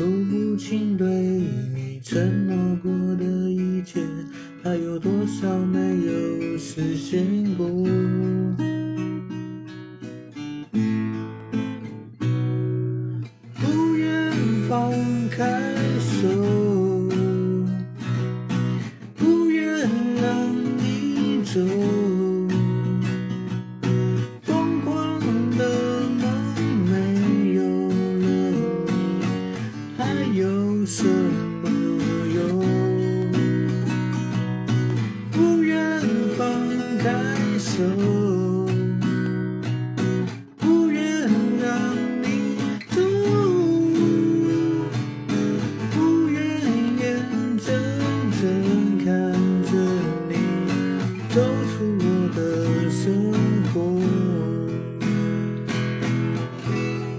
数不清对你承诺过的一切还有多少没有实现过？不愿放开手不愿让你走。什么用不愿放开手。不愿让你走不愿眼睁睁看着你走出我的生